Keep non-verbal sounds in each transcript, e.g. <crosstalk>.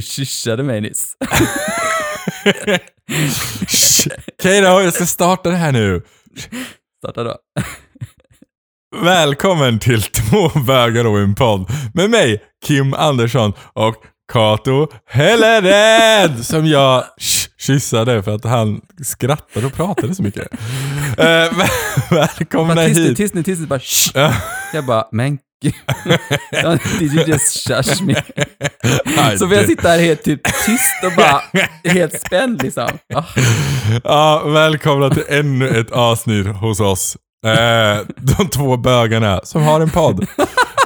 Du kyssade mig nyss. <laughs> Okej då, jag ska starta det här nu. Starta då. Välkommen till Två bögar och en podd med mig, Kim Andersson och Kato Hellered som jag kyssade för att han skrattade och pratade så mycket. <laughs> Eh, väl- välkomna Bara tyst nu, hit. tyst nu, tyst nu. Bara shh. Ja. Jag bara, men. Did you just shush me? Så får jag sitta här helt typ tyst och bara helt spänd liksom. Ah, Ja, välkomna till ännu ett avsnitt hos oss. Eh, de två bögarna som har en podd.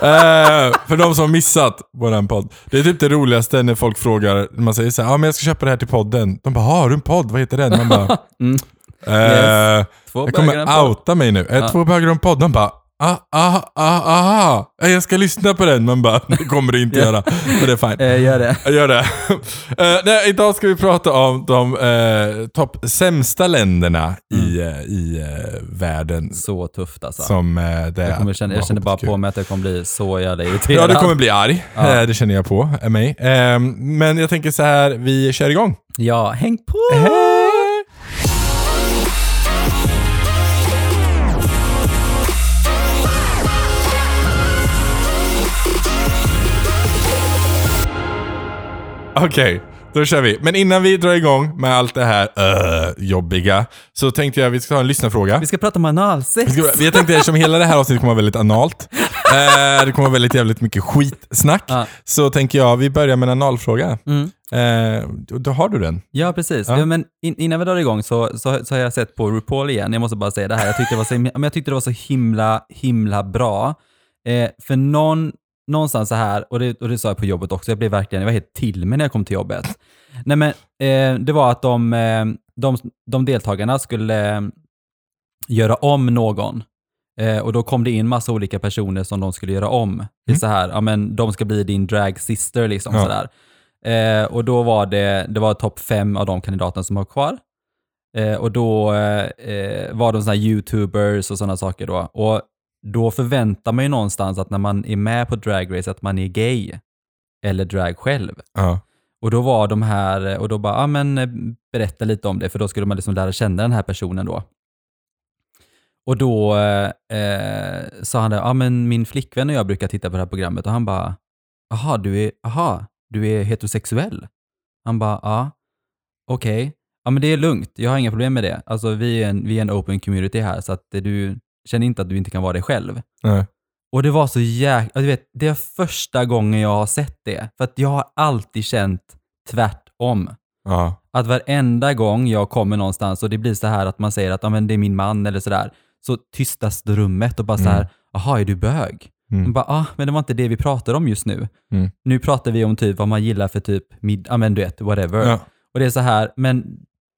Eh, för de som har missat våran podd. Det är typ det roligaste när folk frågar, när man säger så här, ja men jag ska köpa det här till podden. De bara, "Ah, har du en podd? Vad heter den? Man bara, Mm. eh, Två jag kommer outa mig nu. Eh, Ja. Två bögar och en podd. De bara, ah, ah, ah, aha, Eh, jag ska lyssna på den. Man bara, <laughs> det kommer du inte göra. Men det är fine. Eh, gör det. Gör det. <laughs> Eh, nej, idag ska vi prata om de uh, topp sämsta länderna i, Mm. eh, i eh, världen. Så tufft alltså. Som uh, det jag, kommer känna, jag känner bara på mig att jag kommer bli så jävla irriterad. Ja, du kommer bli arg. Ja. Eh, det känner jag på eh, mig. Eh, men jag tänker så här, vi kör igång. Ja, häng på! Okej, då kör vi. Men innan vi drar igång med allt det här eh, jobbiga, så tänkte jag att vi ska ta en lyssnarfråga. Vi ska prata om analsex. Vi ska- Jag tänkte eftersom hela det här avsnittet kommer vara väldigt analt, eh, det kommer vara väldigt jävligt mycket skitsnack, Ja. så tänker jag vi bbörjar med en analfråga. Mm. Eh, då, har du den. Ja, precis. Ja. Ja. men in, innan vi drar igång så, så, så har jag sett på RuPaul igen. Jag måste bara säga det här. Jag tyckte det var så, jag tyckte det var så himla, himla bra. Eh, för någon, någonstans så här, och det, och det sa jag på jobbet också, jag blev verkligen, jag var helt till mig när jag kom till jobbet. Nej men, eh, det var att de, eh, de, de deltagarna skulle eh, göra om någon. Eh, och då kom det in massa olika personer som de skulle göra om. Det är Mm. så här, ja men de ska bli din drag sister liksom Ja. sådär. Eh, och då var det, det var topp fem av de kandidaterna som var kvar. Och då var de sådana här youtubers och sådana saker då. Och då förväntar man ju någonstans att när man är med på Drag Race att man är gay. Eller drag själv. Ja. Och då var de här, och då bara, ja men eh, berätta lite om det, för då skulle man liksom lära känna den här personen då. Och då eh, sa han ja men min flickvän och jag brukar titta på det här programmet och han bara, aha du är, aha, du är heterosexuell? Han bara, ja, okej, ja men det är lugnt, jag har inga problem med det. Alltså vi är en, vi är en open community här, så att du känner inte att du inte kan vara dig själv. Nej. Och det var så jäkla, du vet, det är första gången jag har sett det. För att jag har alltid känt tvärtom. Ja. Att varenda gång jag kommer någonstans och det blir så här att man säger att ja, men det är min man eller sådär, så tystas rummet och bara så här, jaha, är du bög? Mm. Man bara, ah, men det var inte det vi pratade om just nu. Mm. Nu pratar vi om typ vad man gillar för typ mid, ja men du vet, whatever. Ja. Och det är så här, men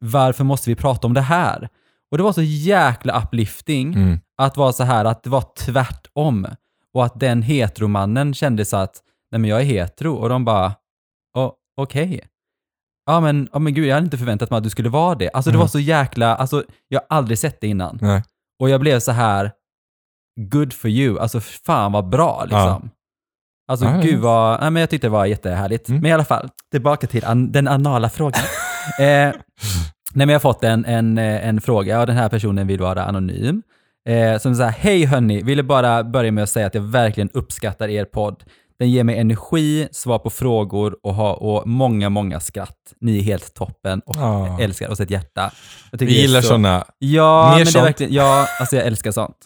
varför måste vi prata om det här? Och det var så jäkla uplifting Mm. att vara så här att det var tvärtom. Och att den heteromannen kände så att, nej men jag är hetero. Och de bara, "Åh, okej. Ja men, ja men gud, jag hade inte förväntat mig att du skulle vara det. Alltså det Mhm. var så jäkla, alltså jag har aldrig sett det innan. Nej. Och jag blev så här, good for you. Alltså fan vad bra liksom. Alltså Ja, ja. gud vad, nej men jag tyckte det var jättehärligt. Mm. Men i alla fall, tillbaka till an, den anala frågan. <laughs> eh, nej men jag har fått en, en, eh, en fråga och den här personen vill vara anonym. Eh, som säger, hej hörni, ville bara börja med att säga att jag verkligen uppskattar er podd. Den ger mig energi, svar på frågor och, ha, och många, många skratt. Ni är helt toppen och Ja. älskar och så ett hjärta. Vi gillar så- sådana. Ja, Mer men det är verkligen, ja, alltså jag älskar sånt.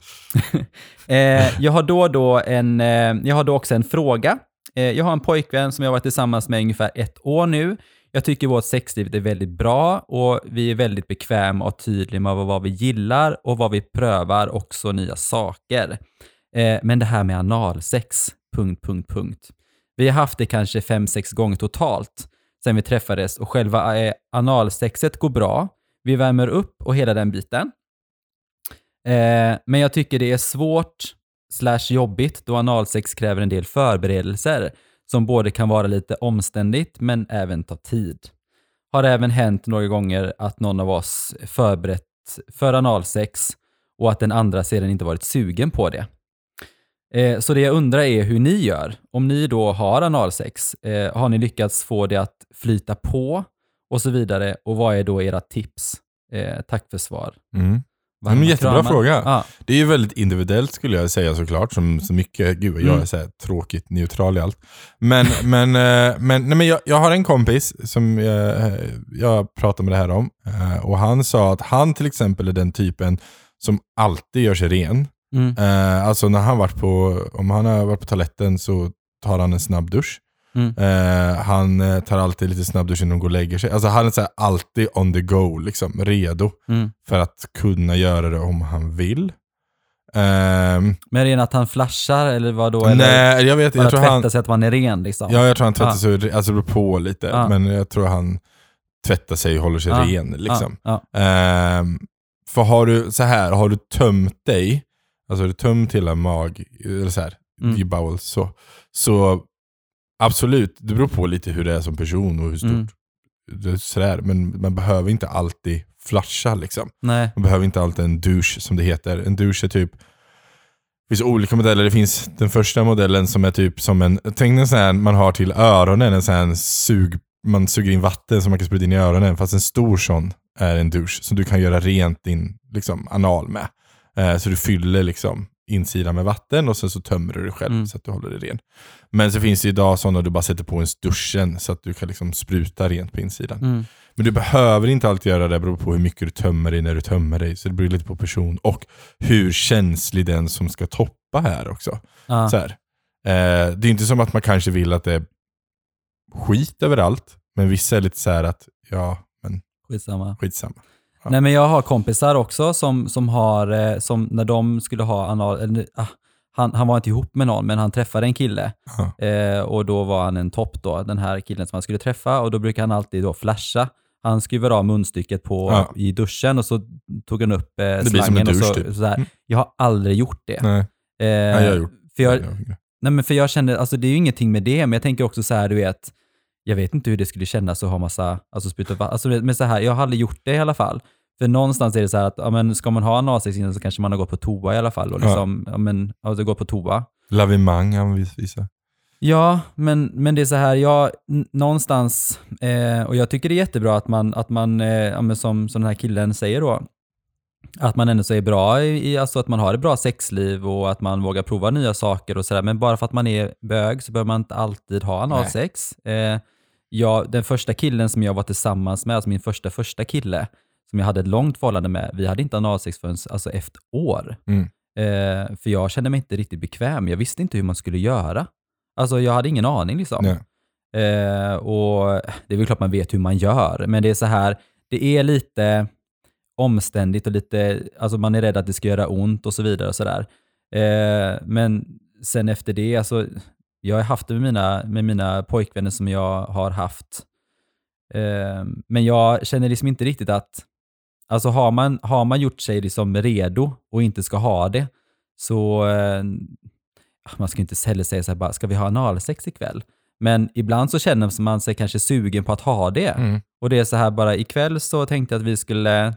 <laughs> eh, jag har då då en, eh, jag har då också en fråga. Eh, jag har en pojkvän som jag har varit tillsammans med i ungefär ett år nu. Jag tycker vårt sexliv är väldigt bra och vi är väldigt bekväma och tydliga med vad, vi gillar och vad vi prövar också nya saker. Eh, men det här med analsex, punkt, punkt, punkt. Vi har haft det kanske fem, sex gånger totalt sen vi träffades och själva eh, analsexet går bra. Vi värmer upp och hela den biten. Eh, men jag tycker det är svårt slash jobbigt då analsex kräver en del förberedelser som både kan vara lite omständigt men även ta tid. Har även hänt några gånger att någon av oss förberett för analsex och att den andra sedan inte varit sugen på det. Eh, så det jag undrar är hur ni gör. Om ni då har analsex, eh, har ni lyckats få det att flyta på och så vidare? Och vad är då era tips? Eh, tack för svar. Mm. Varma Men jättebra kramar. fråga. Ja, Det är ju väldigt individuellt skulle jag säga såklart, som så mycket, gud jag Mm. är så här tråkigt neutral i allt. Men, <laughs> men, eh, men, nej, men jag, jag har en kompis som jag, jag pratade med det här om, eh, och han sa att han till exempel är den typen som alltid gör sig ren. mm, Eh, alltså när han varit på, om han har varit på toaletten så tar han en snabb dusch. Mm. Eh, han eh, tar alltid lite snabb dusch innan han går och lägger sig. Alltså han är så här, alltid on the go, liksom, redo mm. för att kunna göra det om han vill. Ehm, Men är det att han flashar eller vad då? Nej, jag vet jag tror han, sig att man är ren liksom? ja, jag tror han tvättar Ah. sig, alltså det beror på lite, Ah. men jag tror han tvättar sig och håller sig Ah. ren. Liksom. Ja, Ehm, för har du, så här, har du tömt dig, alltså har du tömt hela mag, eller så här, Mm. bowels, så, så absolut, det beror på lite hur det är som person och hur stort. Mm. Det är sådär, men man behöver inte alltid flasha liksom. nej. Man behöver inte alltid en douche som det heter. En douche är typ, det finns olika modeller. Det finns den första modellen som är typ som en, tänk en sån här man har till öronen, en sån här sug, man suger in vatten som man kan spruta in i öronen. Fast en stor sån är en douche som du kan göra rent din liksom, anal med. Eh, så du fyller liksom insidan med vatten och sen så tömmer du det själv Mm. så att du håller det ren. Men så finns det idag sådana du bara sätter på en duschen så att du kan liksom spruta rent på insidan. Mm. Men du behöver inte alltid göra det, det beror på hur mycket du tömmer dig när du tömmer dig. Så det beror lite på person och hur känslig den som ska toppa här också. Ja. Så här. Eh, det är inte som att man kanske vill att det är skit överallt, men vissa är lite så här att, ja, men Skitsamma. skitsamma. Ja. Nej men jag har kompisar också som, som har, eh, som när de skulle ha anal, eller, ah, han, han var inte ihop med någon men han träffade en kille eh, och då var han en topp då, den här killen som han skulle träffa och då brukar han alltid då flasha. Han skruvar av munstycket på, Ja. i duschen och så tog han upp eh, blir som en slangen och så, typ. sådär. Mm. Jag har aldrig gjort det. Nej, Eh, jag har gjort för jag, jag- Nej men för jag känner, alltså det är ju ingenting med det, men jag tänker också så här, du vet, jag vet inte hur det skulle kännas att ha massa, alltså spruta alltså men så här, jag har aldrig gjort det i alla fall. För någonstans är det så här att, ja men ska man ha en innan så kanske man har gått på toa i alla fall och Ja. liksom, ja, men, alltså gått på toa. Lavemang anvis vissa. Ja, men, men det är så här, jag, någonstans, eh, och jag tycker det är jättebra att man, att man eh, ja, som, som den här killen säger då, att man ändå så är bra i, alltså att man har ett bra sexliv och att man vågar prova nya saker och sådär. Men bara för att man är bög så behöver man inte alltid ha analsex. Eh, jag, den första killen som jag var tillsammans med, alltså min första första kille, som jag hade ett långt förhållande med, vi hade inte analsex förrän alltså efter år. Mm. Eh, för jag kände mig inte riktigt bekväm. Jag visste inte hur man skulle göra. Alltså jag hade ingen aning liksom. Eh, och det är väl klart man vet hur man gör, men det är så här, det är lite omständigt och lite, alltså man är rädd att det ska göra ont och så vidare och sådär. Eh, men sen efter det, alltså jag har haft det med mina, med mina pojkvänner som jag har haft. Eh, men jag känner liksom inte riktigt att, alltså har man, har man gjort sig liksom redo och inte ska ha det, så eh, man ska inte heller säga så här bara, ska vi ha analsex ikväll? Men ibland så känner man sig kanske sugen på att ha det. Mm. Och det är så här bara, ikväll så tänkte jag att vi skulle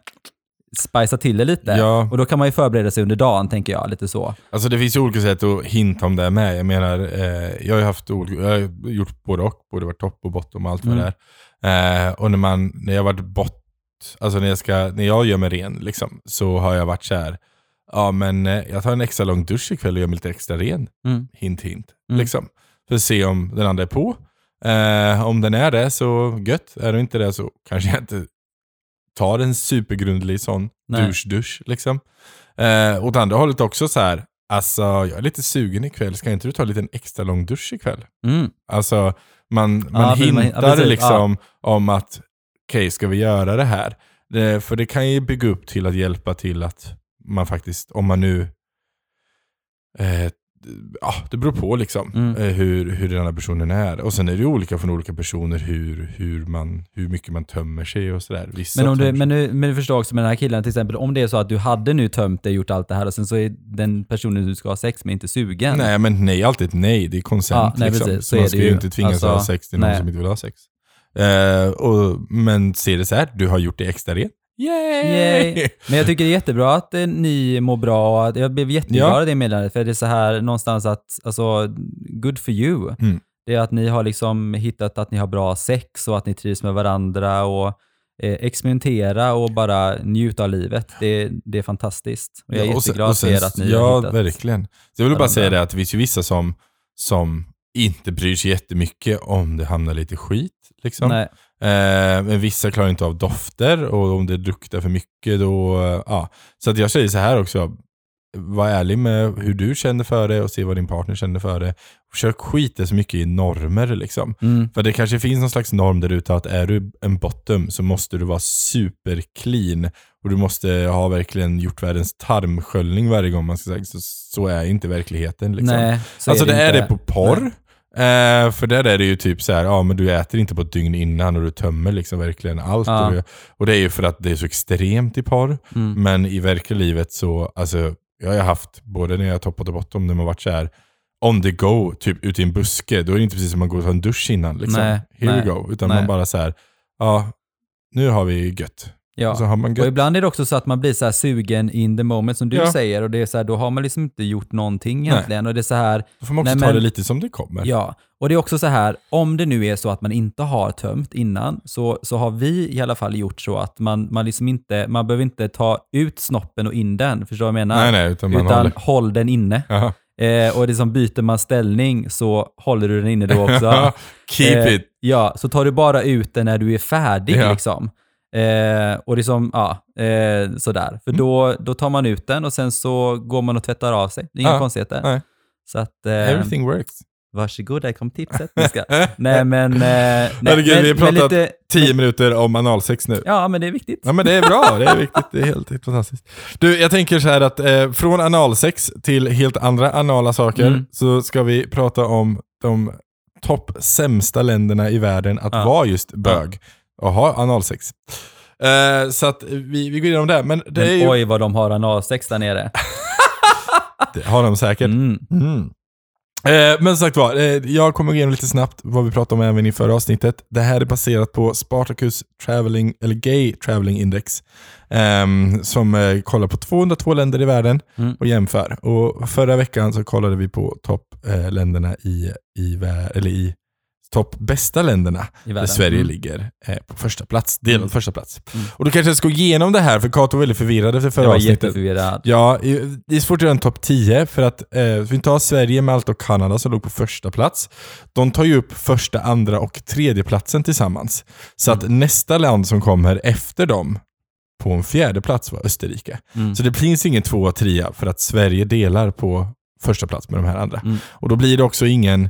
spicea till det lite. Ja. Och då kan man ju förbereda sig under dagen, tänker jag, lite så. Alltså det finns ju olika sätt att hinta om det med. Jag menar, eh, jag har haft olika, jag har gjort både och, både varit topp och bottom och allt vad Mm. det är. Eh, och när, man, när jag varit bott, alltså när jag, ska, när jag gör mig ren, liksom, så har jag varit så här. ja men eh, jag tar en extra lång dusch ikväll och gör mig lite extra ren. Mm. Hint hint. Mm. Liksom. För att se om den andra är på. Eh, om den är det så gött. Är den inte det så kanske jag inte tar en supergrundlig sån dusch-dusch. Liksom. Eh, åt andra hållet också så här. Alltså jag är lite sugen ikväll, ska inte du ta en liten extra lång dusch ikväll? Mm. Alltså man, man Ja, men man- hintar precis, liksom om att okej, ska vi göra det här? Det, för det kan ju bygga upp till att hjälpa till att man faktiskt, om man nu eh, Ja, det beror på liksom Mm. eh, hur, hur den här personen är. Och sen är det olika från olika personer hur, hur, man, hur mycket man tömmer sig och sådär. Vissa Men, om du, men, nu, men du förstår också med den här killen, till exempel om det är så att du hade nu tömt dig, gjort allt det här och sen så är den personen du ska ha sex med inte sugen. Nej, men nej är alltid ett nej. Det är konsent. Ja, nej, liksom. precis. Så man ska ju inte tvingas Alltså, ha sex till någon nej. som inte vill ha sex. Eh, och, men se det så här, du har gjort det extra rent. Yay! Yay. Men jag tycker det är jättebra att eh, ni mår bra och att jag blev jätteglad Ja. av det meddelandet, för det är så här någonstans att, alltså, good for you. Mm. Det är att ni har liksom hittat att ni har bra sex och att ni trivs med varandra och eh, experimentera och bara njuta av livet. Det, det är fantastiskt. Och jag är Ja, och sen- jätteglad och för sen- er att ni Ja, har hittat verkligen. Så jag vill bara varandra. säga det att det finns ju vissa som, som inte bryr sig jättemycket om det hamnar lite skit. Liksom. Nej, Eh, men vissa klarar inte av dofter och om det luktar för mycket då, eh, ja. Så att jag säger så här också, var ärlig med hur du känner för det och se vad din partner känner för det. Försök skita så mycket i normer liksom. mm, För det kanske finns någon slags norm där ute att är du en bottom så måste du vara super clean och du måste ha verkligen gjort världens tarmsköljning varje gång man ska säga. Så, så är inte verkligen. Liksom. nej. Så alltså det, är inte. det på porr. Eh, för där är det ju typ så här, ja men du äter inte på ett dygn innan och du tömmer liksom verkligen allt. Ja. Och, det, och det är ju för att det är så extremt i porr. Mm. Men i verkliga livet så, alltså jag har haft, både när jag har toppat och bottom, när man varit så här on the go, typ ute i en buske, då är det inte precis som man går och tar en dusch innan. Liksom. Nej, Here nej, we go. Utan nej. man bara så här, ja, nu har vi gött. Ja. Och så har man Och ibland är det också så att man blir så sugen in the moment som du Ja. säger och det är så här, då har man liksom inte gjort någonting egentligen och det är så här, Då får man också Nej, ta men- det lite som det kommer. ja. Och det är också så här, om det nu är så att man inte har tömt innan så, så har vi i alla fall gjort så att man, man liksom inte, man behöver inte ta ut snoppen och in den, förstår du vad jag menar? Nej, nej, utan man Utan håller. håll den inne. Eh, och det som byter man ställning så håller du den inne då också. <laughs> Keep Eh, it. Ja, så tar du bara ut den när du är färdig Ja. liksom. Eh, och liksom, ja, eh, sådär. Mm. För då, då tar man ut den och sen så går man och tvättar av sig. Det är inga Ja, konstigheter. nej. Så att, eh, Everything works. varsågod, där kom tipset. <laughs> Nej men... Eh, nej, Herregud, men, vi har pratat lite, Tio minuter om analsex nu. Ja, men det är viktigt. Ja men det är bra, det är viktigt, det är helt, helt fantastiskt. Du, jag tänker så här att eh, från analsex till helt andra anala saker Mm. så ska vi prata om de topp sämsta länderna i världen att Ja. vara just bög och ha analsex. Eh, så att vi, vi går igenom det, men det är Men ju... oj vad de har analsex där nere. <laughs> Det har de säkert. Mm. Mm. Eh, men som sagt var, eh, jag kommer gå igenom lite snabbt vad vi pratade om även i förra avsnittet. Det här är baserat på Spartacus Traveling, eller Gay Traveling Index. ehm, som eh, kollar på 202 länder i världen Mm. och jämför. Och förra veckan så kollade vi på toppländerna i, i, eller i topp bästa länderna där. Sverige Mm. ligger eh, på första plats. Delad Mm. första plats. Mm. Och då kanske jag ska gå igenom det här, för Kato var väldigt förvirrad efter förra Jag var avsnittet. jätteförvirrad. Ja, det är svårt att göra en topp 10 för att eh, vi tar Sverige, Malta och Kanada som låg på första plats. De tar ju upp första, andra och tredje platsen tillsammans. Så att nästa land som kommer efter dem på en fjärde plats var Österrike. Mm. Så det finns ingen tvåa trea för att Sverige delar på första plats med de här andra. Mm. Och då blir det också ingen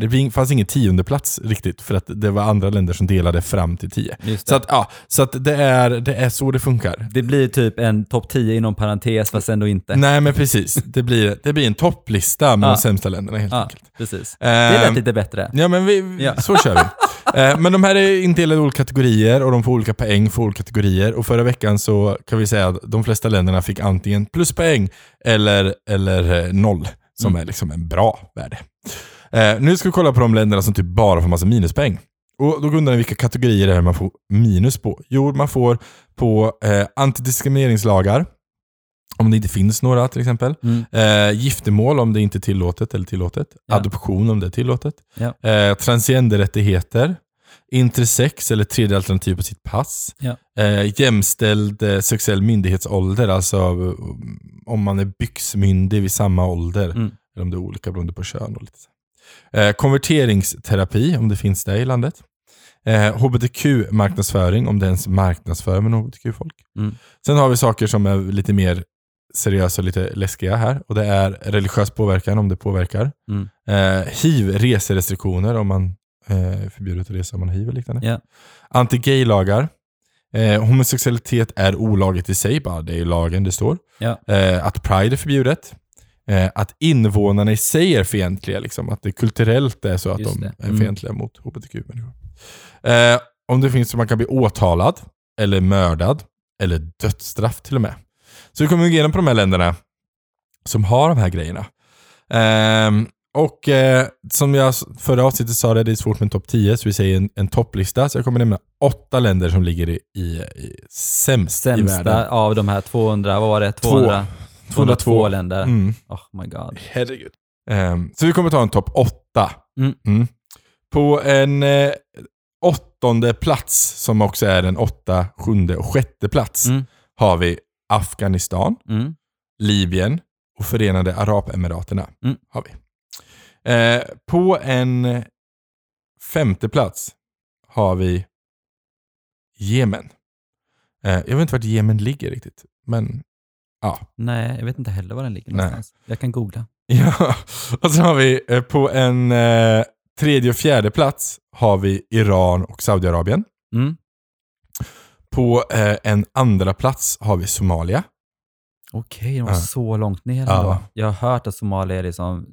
det blir- fanns ingen tionde plats riktigt för att det var andra länder som delade fram till tio. Det. Så att, ja, så att det, är, det är så det funkar. det blir typ en topp 10 inom parentes, fast ändå inte. Nej men precis. Det blir, det blir en topplista med Ja. de sämsta länderna helt Ja, enkelt. precis. Det lät Ehm, lite bättre. Ja men vi, Ja. så kör vi. <laughs> Eh, men de här är indelade i olika kategorier och de får olika poäng för olika kategorier. Och förra veckan så kan vi säga att de flesta länderna fick antingen pluspoäng eller, eller eh, noll, som Mm. är liksom en bra värde. Eh, nu ska vi kolla på de länderna som typ bara får massa minuspoäng. Och då undrar ni vilka kategorier det är man får minus på. Jo, man får på eh, antidiskrimineringslagar, om det inte finns några till exempel. Mm. Eh, giftermål om det inte är tillåtet eller tillåtet. Ja. Adoption om det är tillåtet. Ja. Eh, transgenderrättigheter. Intersex eller tredje alternativ på sitt pass. Ja. Eh, jämställd eh, sexuell myndighetsålder, alltså om man är byxmyndig vid samma ålder. Mm. Eller om det är olika beroende på kön. Och lite så. Eh, konverteringsterapi, om det finns det i landet. Eh, HBTQ-marknadsföring, om det ens marknadsför med HBTQ-folk. Mm. Sen har vi saker som är lite mer seriösa och lite läskiga här. Och det är religiös påverkan, om det påverkar. Mm. Eh, hiv, reserestriktioner, om man eh, är förbjudet att resa om man har hiv och liknande. Ja. Anti-gay-lagar. Eh, homosexualitet är olagligt i sig, bara det är i lagen det står. Ja. Eh, att pride är förbjudet. Eh, att invånarna i sig är fientliga, liksom. att det kulturellt är så att Just de det. är Mm. fientliga mot hbtq-människor. Eh, om det finns så man kan bli åtalad, eller mördad, eller dödsstraff till och med. Så vi kommer gå igenom på de här länderna som har de här grejerna. Ehm, och eh, som jag förra avsnittet sa, det, det är svårt med en topp 10, så vi säger en, en topplista. Så jag kommer nämna åtta länder som ligger i, i, i sämst i Sämsta världen. av de här 200, vad var det? Två. 200, 202 202 länder. Mm. Oh my god. Herregud. Ehm, så vi kommer ta en topp åtta. Mm. På en eh, åttonde plats, som också är en åtta, sjunde och sjätte plats, Mm. har vi Afghanistan, Mm. Libyen och Förenade Arabemiraterna. Mm. Har vi. Eh, på en femte plats har vi Jemen. Eh, jag vet inte vart Jemen ligger riktigt, men ja. Nej, jag vet inte heller var den ligger Nej. någonstans. Jag kan googla. <laughs> Ja, och så har vi eh, på en eh, tredje och fjärde plats har vi Iran och Saudiarabien. Mm. På eh, en andra plats har vi Somalia. Okej, de var Ja. så långt ner Ja. ändå. Jag har hört att Somalia är liksom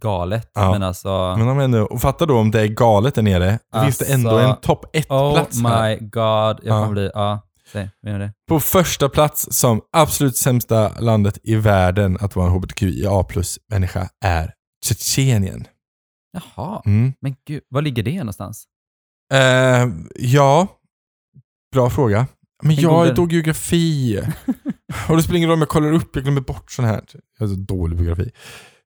galet, Ja. men alltså... Men om ändå, och fatta då om det är galet där nere, då finns det ändå Alltså, en topp Oh ett-plats här. my god. Jag Ja. kommer bli... Ja, säg. Vad är det? På första plats som absolut sämsta landet i världen att vara en hbtqia plus-människa är Tjetjenien. Jaha, Mm. men gud. Var ligger det någonstans? Eh, ja, bra fråga. Men En jag är då geografi. <laughs> och det spelar ingen roll om jag kollar upp, jag glömmer bort sån här. Jag är så dålig på geografi.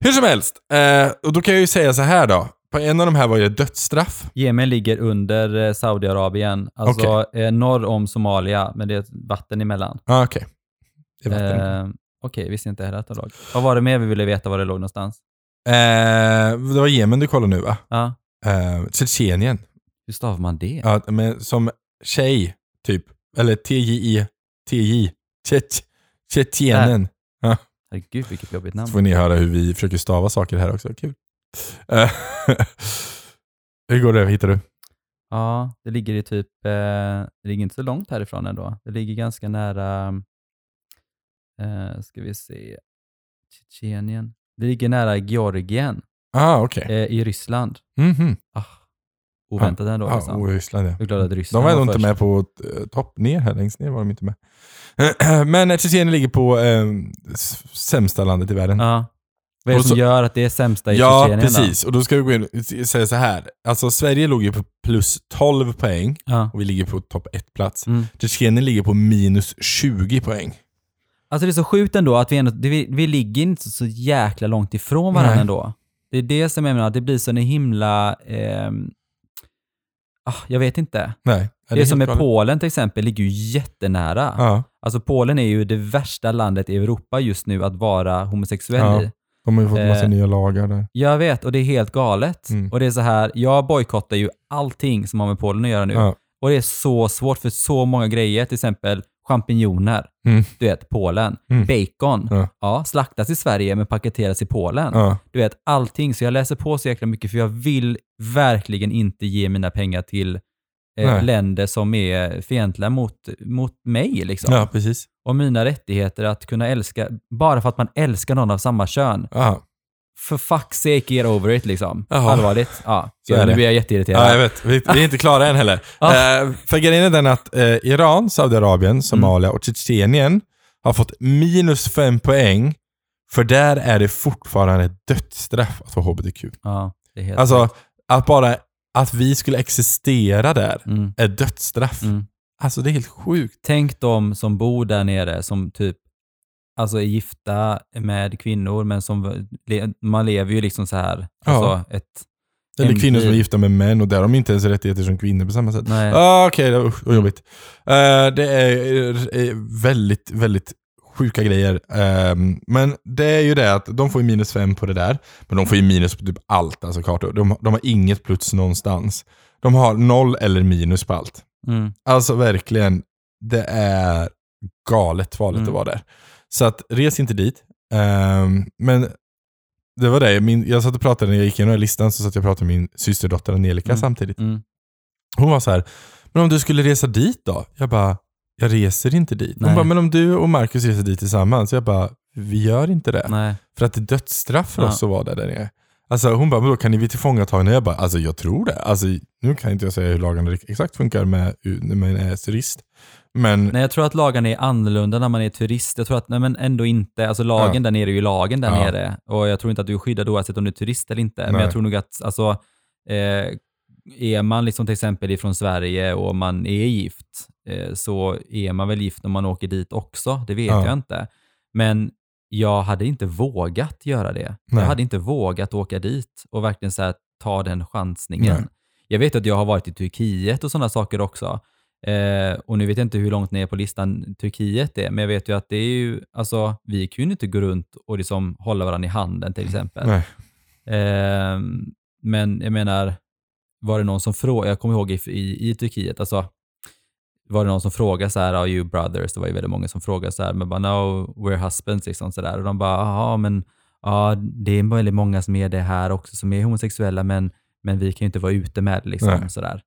Hur som helst, eh, och då kan jag ju säga så här då. På en av de här var det dödsstraff. Jemen ligger under eh, Saudiarabien, alltså eh, norr om Somalia, men det är vatten emellan. Ah, Okej. Det är vatten. Eh, Okej, visste inte heller att det låg. Vad var det mer vi ville veta var det låg någonstans? Eh, det var Jemen du kollade nu va? Ja, Eh, Tjetjenien. hur stavar man det? Ja, men som tjej, typ. Eller TJI. TJ. Tjet. Tjetjenien. Herregud, vilket jobbigt namn. Så får ni höra hur vi försöker stava saker här också. Kul. Eh, <laughs> hur går det? Hittar du? Ja, det ligger i typ, eh, det ligger inte så långt härifrån ändå. Det ligger ganska nära, eh, ska vi se, Tjetjenien. Det ligger nära Georgien Ah, okej. eh, i Ryssland. Mhm. Ah, oväntat ändå. Ja, liksom. och Ryssland ja. Glad att De Ryssland var ändå inte med på eh, topp, ner här längst ner var de inte med. <clears throat> Men Tjetjenien ligger på eh, sämsta landet i världen. Ja. Vad är det som gör att det är sämsta i Ja, Tjetjenien precis. Och då ska vi gå in och säga så här. Alltså Sverige låg ju på plus 12 poäng Ja. och vi ligger på topp 1 plats. Mm. Tjetjenien ligger på minus 20 poäng. Alltså det är så sjukt ändå att vi, ändå, det- vi, vi ligger inte så jäkla långt ifrån varandra Nej. ändå. Det är det som jag menar, det blir så en himla... ehm, ah, jag vet inte. Nej. Det, som är helt galet. Polen till exempel ligger ju jättenära. Ja, Alltså Polen är ju det värsta landet i Europa just nu att vara homosexuell Ja. i. de har ju fått massa Eh, nya lagar där. Jag vet, och det är helt galet. Mm. Och det är så här, jag bojkottar ju allting som har med Polen att göra nu. Ja. Och det är så svårt för så många grejer, till exempel champinjoner, Mm. du vet, Polen. Mm. Bacon, Ja. ja. slaktas i Sverige men paketeras i Polen. Ja. Du vet, allting. Så jag läser på så jäkla mycket för jag vill verkligen inte ge mina pengar till eh, länder som är fientliga mot, mot mig. Liksom. ja, precis. Och mina rättigheter att kunna älska, bara för att man älskar någon av samma kön. Ja. For fuck's sake, get over it liksom. Jaha. Allvarligt. Ja, Så nu blir jag jätteirriterad. Ja, jag vet. Vi, vi är inte klara än heller. <laughs> Ah. Eh, för grejen är den att eh, Iran, Saudiarabien, Somalia och Tjetjenien har fått minus fem poäng. För där är det fortfarande dödsstraff att vara HBTQ. Ja, Alltså, rätt. att bara att vi skulle existera där Mm, är dödsstraff. mm. Alltså det är helt sjukt. Tänk de som bor där nere som typ alltså är gifta med kvinnor, men som man lever ju liksom så här. Alltså ett... Eller kvinnor som är gifta med män och där har de inte ens rättigheter som kvinnor på samma sätt. Nej. Ah, Okej, det usch, vad jobbigt. Eh, det är eh, väldigt, väldigt sjuka grejer. Ehm, men det är ju det att de får ju minus fem på det där. Men de får ju minus på typ allt, alltså kartor. De, de har inget plus någonstans. De har noll eller minus på allt. Mm, Alltså verkligen, det är galet farligt Mm. att vara där. Så att res inte dit. Ehm, men det var det, min, jag satt och pratade när jag gick igenom listan, så satt jag och pratade med min systerdotter Angelica Mm. samtidigt. mm. Hon var så här, men om du skulle resa dit då? Jag bara, jag reser inte dit. Hon Nej. bara, men om du och Marcus reser dit tillsammans? Jag bara, vi gör inte det. Nej. För att det är dödsstraff för Ja. oss att vara där, där nere. Alltså hon bara, men då kan ni bli tillfångatagna? Jag bara, alltså jag tror det. Alltså nu kan inte jag säga hur lagarna exakt funkar med, när man är turist. Men Nej, jag tror att lagarna är annorlunda när man är turist. Jag tror att, nej men ändå inte, alltså lagen Ja. där nere är ju lagen där Ja. nere. Och jag tror inte att du är skyddad oavsett om du är turist eller inte. Men Nej. jag tror nog att, alltså, eh, är man liksom till exempel ifrån Sverige och man är gift, så är man väl gift när man åker dit också. Det vet Ja. jag inte. Men jag hade inte vågat göra det. Nej. Jag hade inte vågat åka dit och verkligen så här, ta den chansningen. Nej. Jag vet att jag har varit i Turkiet och sådana saker också. Eh, och nu vet jag inte hur långt ner på listan Turkiet är, men jag vet ju att det är ju, alltså vi kunde inte gå runt och liksom hålla varandra i handen till exempel. Eh, men jag menar, var det någon som frågade, jag kommer ihåg i, i, i Turkiet, alltså var det någon som frågade så här, are you brothers? Det var ju väldigt många som frågade så här, men bara no, we're husbands liksom så där. Och de bara, jaha, men ja, det är väldigt många som är det här också, som är homosexuella, men, men vi kan ju inte vara ute med det liksom så där.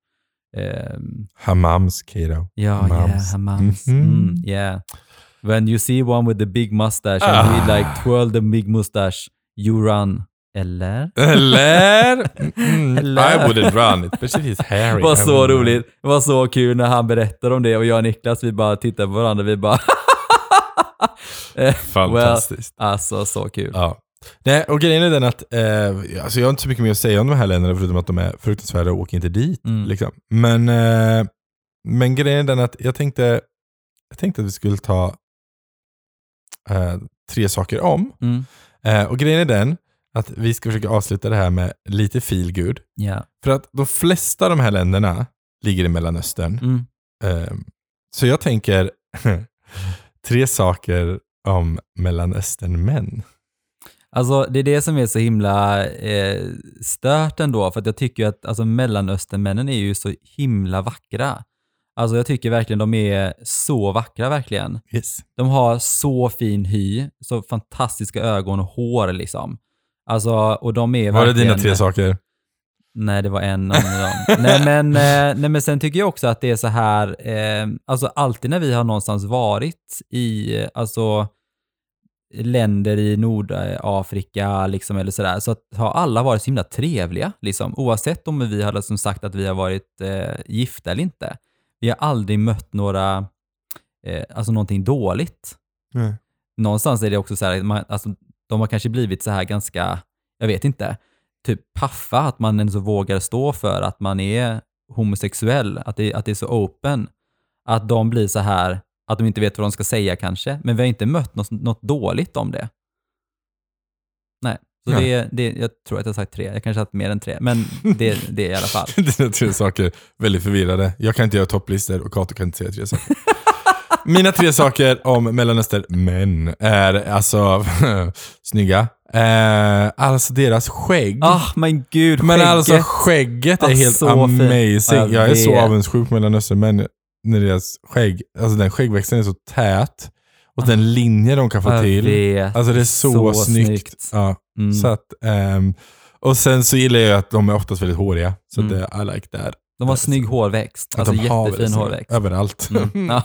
Ehm, Hammams, Kato. Ja, yeah, Hammams. hammams. Mhm. Mm, yeah. When you see one with the big mustache and Ah. we like twirl the big mustache, you run. Eller? Eller? <laughs> Mm, Eller? I wouldn't run it, but she's hairy. Det var så roligt. Det var så kul när han berättade om det och jag och Niklas, vi bara tittade på varandra, vi bara <laughs> Fantastiskt. Alltså så kul. Ja. Nej, och grejen är den att, eh, alltså jag har inte så mycket mer att säga om de här länderna förutom att de är fruktansvärda och åker inte dit. Mm. Liksom. Men, eh, men grejen är den att jag tänkte, jag tänkte att vi skulle ta eh, tre saker om. Mm. Eh, och grejen är den att vi ska försöka avsluta det här med lite feel good. Ja. För att de flesta av de här länderna ligger i Mellanöstern. Mm. Eh, så jag tänker <laughs> tre saker om Mellanöstern-män. Alltså det är det som är så himla eh, stört ändå, för att jag tycker att alltså, Mellanösternmännen är ju så himla vackra. Alltså jag tycker verkligen de är så vackra verkligen. Yes. De har så fin hy, så fantastiska ögon och hår liksom. Alltså, och de är Var det dina tre saker? Nej, det var en av dem. <laughs> nej, men, eh, nej, men sen tycker jag också att det är så här, eh, alltså alltid när vi har någonstans varit i, eh, alltså länder i Nordafrika liksom eller sådär, så att, har alla varit så himla trevliga liksom, oavsett om vi har liksom sagt att vi har varit eh, gifta eller inte. Vi har aldrig mött några, eh, alltså någonting dåligt Nej. någonstans är det också så här, man, alltså, de har kanske blivit så här ganska, jag vet inte, typ paffa, att man ändå vågar stå för att man är homosexuell, att det, att det är så open. Att de blir så här, att de inte vet vad de ska säga kanske, men vi har inte mött något, något dåligt om det. Nej, så Nej. det, det, jag tror att jag har sagt tre, jag kanske har sagt mer än tre, men det, det är i alla fall. <laughs> Dina tre saker, väldigt förvirrade. Jag kan inte göra topplistor och Kato kan inte säga tre saker. Mina tre saker om Mellanöstern män är alltså <laughs> snygga. Eh, alltså deras skägg. Ah, men gud, Men skägget. alltså skägget är Ah, helt så amazing. Jag Jag är så avundsjuk på Mellanöstern män när deras skägg, alltså den skäggväxten är så tät. Och den linje de kan få till. vet. Alltså det är så, snyggt. Ja, Mm. så att, ehm, och sen så gillar jag att de är oftast väldigt håriga. Så Mm. det, I like that. De har snygg hårväxt, alltså jättefin hårväxt. Överallt. Mm. <laughs> Ja.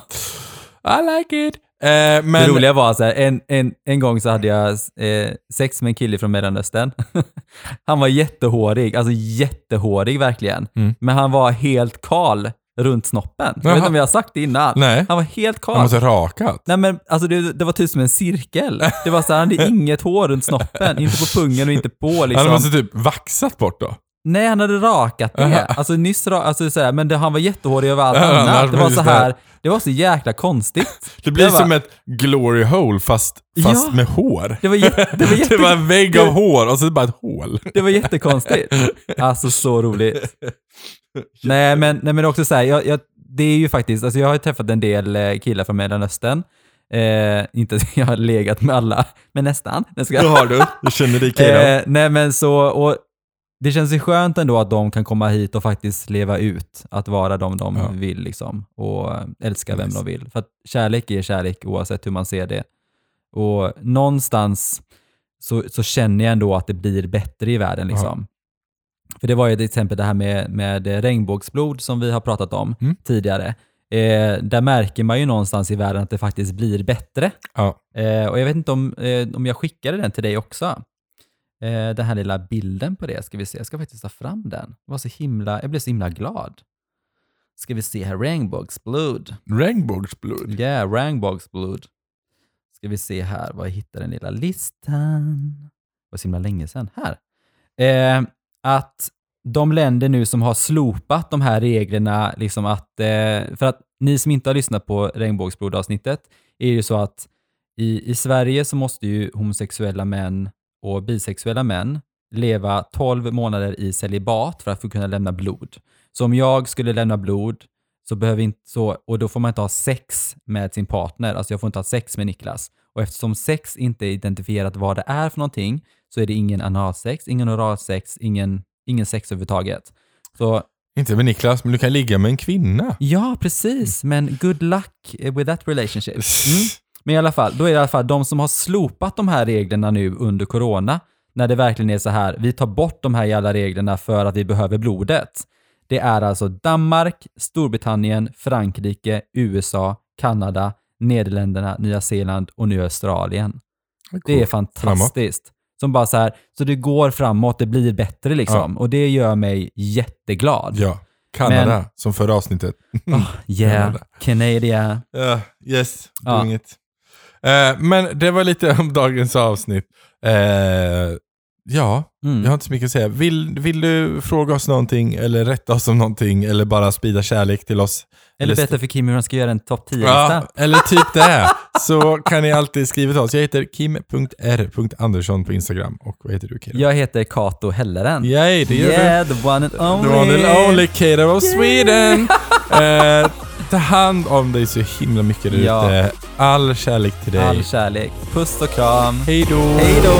I like it. Eh, men, Det roliga var så här, en, en, en gång så hade jag eh, sex med en kille från Mellanöstern. <laughs> han var jättehårig, alltså jättehårig verkligen. Mm. Men han var helt kal runt snoppen. Jag vet inte om jag har sagt det innan. Nej. Han var helt kal. måste rakat. Nej men alltså det, det var typ som en cirkel. Det var så här, han hade inget hår runt snoppen, inte på pungen och inte på liksom. Han måste typ vaxat bort då. Nej, han hade rakat det. Jaha. Alltså nyss alltså, men det, han var jättehårig över allt Ja, annat. Det var så det här, det var så jäkla konstigt. <laughs> Det blir Det var- som ett glory hole fast, fast Ja. med hår. Det var, jätte, det var, jätte, <laughs> Det var en vägg av hår och så det bara ett hål. Det var jättekonstigt. Alltså så roligt. <laughs> Nej men, nej, men också så här, jag, jag, det är ju faktiskt, alltså jag har ju träffat en del eh, killar från Mellanöstern. Eh, inte att jag har legat med alla, men nästan. Jag- har du. Jag känner dig Eh, nej men så, och det känns ju skönt ändå att de kan komma hit och faktiskt leva ut, att vara de de Ja. vill liksom, och älska vem Nice. de vill. För att kärlek är kärlek oavsett hur man ser det. Och någonstans så, så känner jag ändå att det blir bättre i världen liksom. För det var ju till exempel det här med, med regnbågsblod som vi har pratat om Mm. tidigare. Eh, där märker man ju någonstans i världen att det faktiskt blir bättre. Ja. Eh, och jag vet inte om, eh, om jag skickade den till dig också. Eh, den här lilla bilden på det ska vi se. Jag ska faktiskt ta fram den. Det var så himla, jag blev så himla glad. Ska vi se här, regnbågsblod. Regnbågsblod. Yeah, regnbågsblod. Ska vi se här vad jag hittar den lilla listan. Det var så himla länge sedan. Här. Eh, att de länder nu som har slopat de här reglerna, liksom att, eh, för att ni som inte har lyssnat på regnbågsblodavsnittet, är ju så att i, i Sverige så måste ju homosexuella män och bisexuella män leva 12 månader i celibat för att få kunna lämna blod. Så om jag skulle lämna blod så behöver inte så, och då får man inte ha sex med sin partner, alltså jag får inte ha sex med Niklas. Och eftersom sex inte är identifierat vad det är för någonting så är det ingen analsex, ingen oralsex, ingen, ingen sex överhuvudtaget. Så Inte med Niklas, men du kan ligga med en kvinna. ja, precis, men good luck with that relationship. Mm. <laughs> Men i alla fall, då är det i alla fall de som har slopat de här reglerna nu under corona, när det verkligen är så här, vi tar bort de här jävla reglerna för att vi behöver blodet. Det är alltså Danmark, Storbritannien, Frankrike, USA, Kanada, Nederländerna, Nya Zeeland och nu Australien. Det är fantastiskt. Som bara så här, så det går framåt, det blir bättre liksom. Och det gör mig jätteglad. Ja. Kanada, som förra avsnittet. Oh, <laughs> yeah, Kanada. Canada. Ja, yes, Ja. doing it. Eh, men det var lite om dagens avsnitt. Eh, Ja, Mm. jag har inte så mycket att säga. Vill, vill du fråga oss någonting eller rätta oss om någonting eller bara sprida kärlek till oss? Eller berätta för Kim hur han ska göra en topp 10-lista. Ja, eller typ det. Så kan ni alltid skriva till oss. Jag heter kim.r.andersson på Instagram. Och vad heter du Kira? Jag heter Kato Helleren. Yay, det gör yeah, the one and du. only. The one and only Kira of Sweden. <laughs> Eh, ta hand om dig så himla mycket där Ja. ute. All kärlek till dig. All kärlek. Puss och kram. Hej då! Hej då!